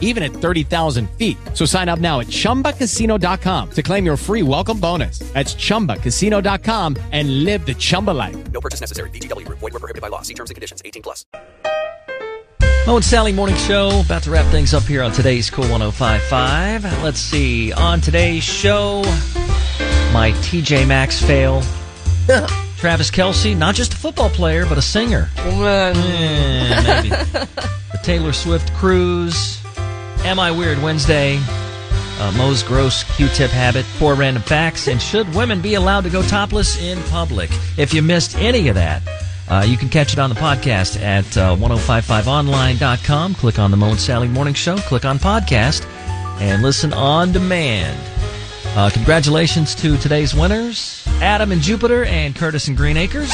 even at 30,000 feet. So sign up now at chumbacasino.com to claim your free welcome bonus. That's chumbacasino.com and live the Chumba life. No purchase necessary. VGW Group. Void were prohibited by law. See terms and conditions. 18 plus. Mo and Sally Morning Show. About to wrap things up here on today's Cool 1055. Let's see. On today's show, my TJ Maxx fail. Travis Kelce, not just a football player, but a singer. Eh, maybe. the Taylor Swift cruise. Am I Weird Wednesday? Uh, Mo's gross Q-tip habit. Four random facts. And should women be allowed to go topless in public? If you missed any of that, uh, you can catch it on the podcast at uh, 1055online.com. Click on the Mo and Sally Morning Show. Click on podcast and listen on demand. Uh, congratulations to today's winners, Adam and Jupiter and Curtis and Green Acres.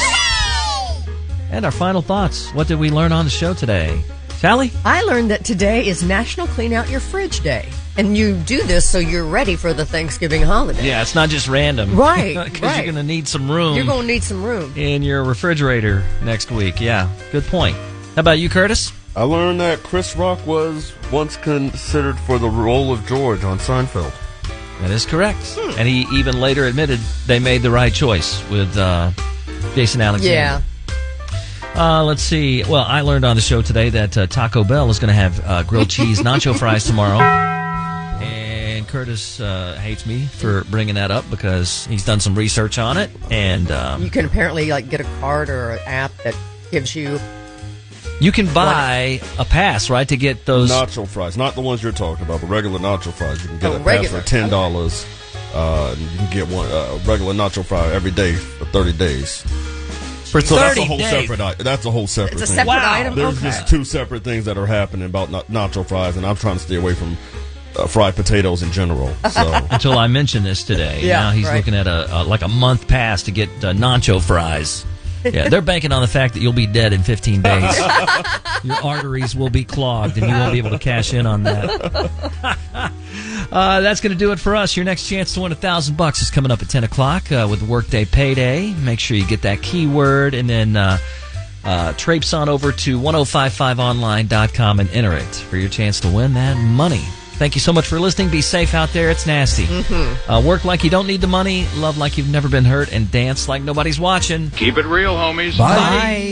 And our final thoughts. What did we learn on the show today? Sally? I learned that today is National Clean Out Your Fridge Day. And you do this so you're ready for the Thanksgiving holiday. Yeah, it's not just random. Right, Because right. you're going to need some room You're going to need some room. in your refrigerator next week. Yeah, good point. How about you, Curtis? I learned that Chris Rock was once considered for the role of George on Seinfeld. That is correct. And he even later admitted they made the right choice with uh, Jason Alexander. Yeah. Uh, let's see. Well, I learned on the show today that uh, Taco Bell is going to have uh, grilled cheese nacho fries tomorrow. And Curtis uh, hates me for bringing that up because he's done some research on it. And um, You can apparently like get a card or an app that gives you you can buy a pass, right, to get those. Nacho fries, not the ones you're talking about, but regular nacho fries. You can get Oh, a pass for ten dollars. Uh, you can get one uh, regular nacho fry every day for thirty days. For So that's a 30 whole days. separate. i- That's a whole separate. It's a thing. separate Wow. item. There's okay. just two separate things that are happening about nacho fries, and I'm trying to stay away from uh, fried potatoes in general. So Until I mentioned this today. Yeah, now he's right. looking at a, a like a month pass to get uh, nacho fries. Yeah, they're banking on the fact that you'll be dead in 15 days. Your arteries will be clogged, and you won't be able to cash in on that. uh, that's going to do it for us. Your next chance to win a thousand bucks is coming up at 10 o'clock uh, with the Workday Payday. Make sure you get that keyword, and then uh, uh, traipse on over to 1055online.com and enter it for your chance to win that money. Thank you so much for listening. Be safe out there. It's nasty. Uh, work like you don't need the money, love like you've never been hurt, and dance like nobody's watching. Keep it real, homies. Bye.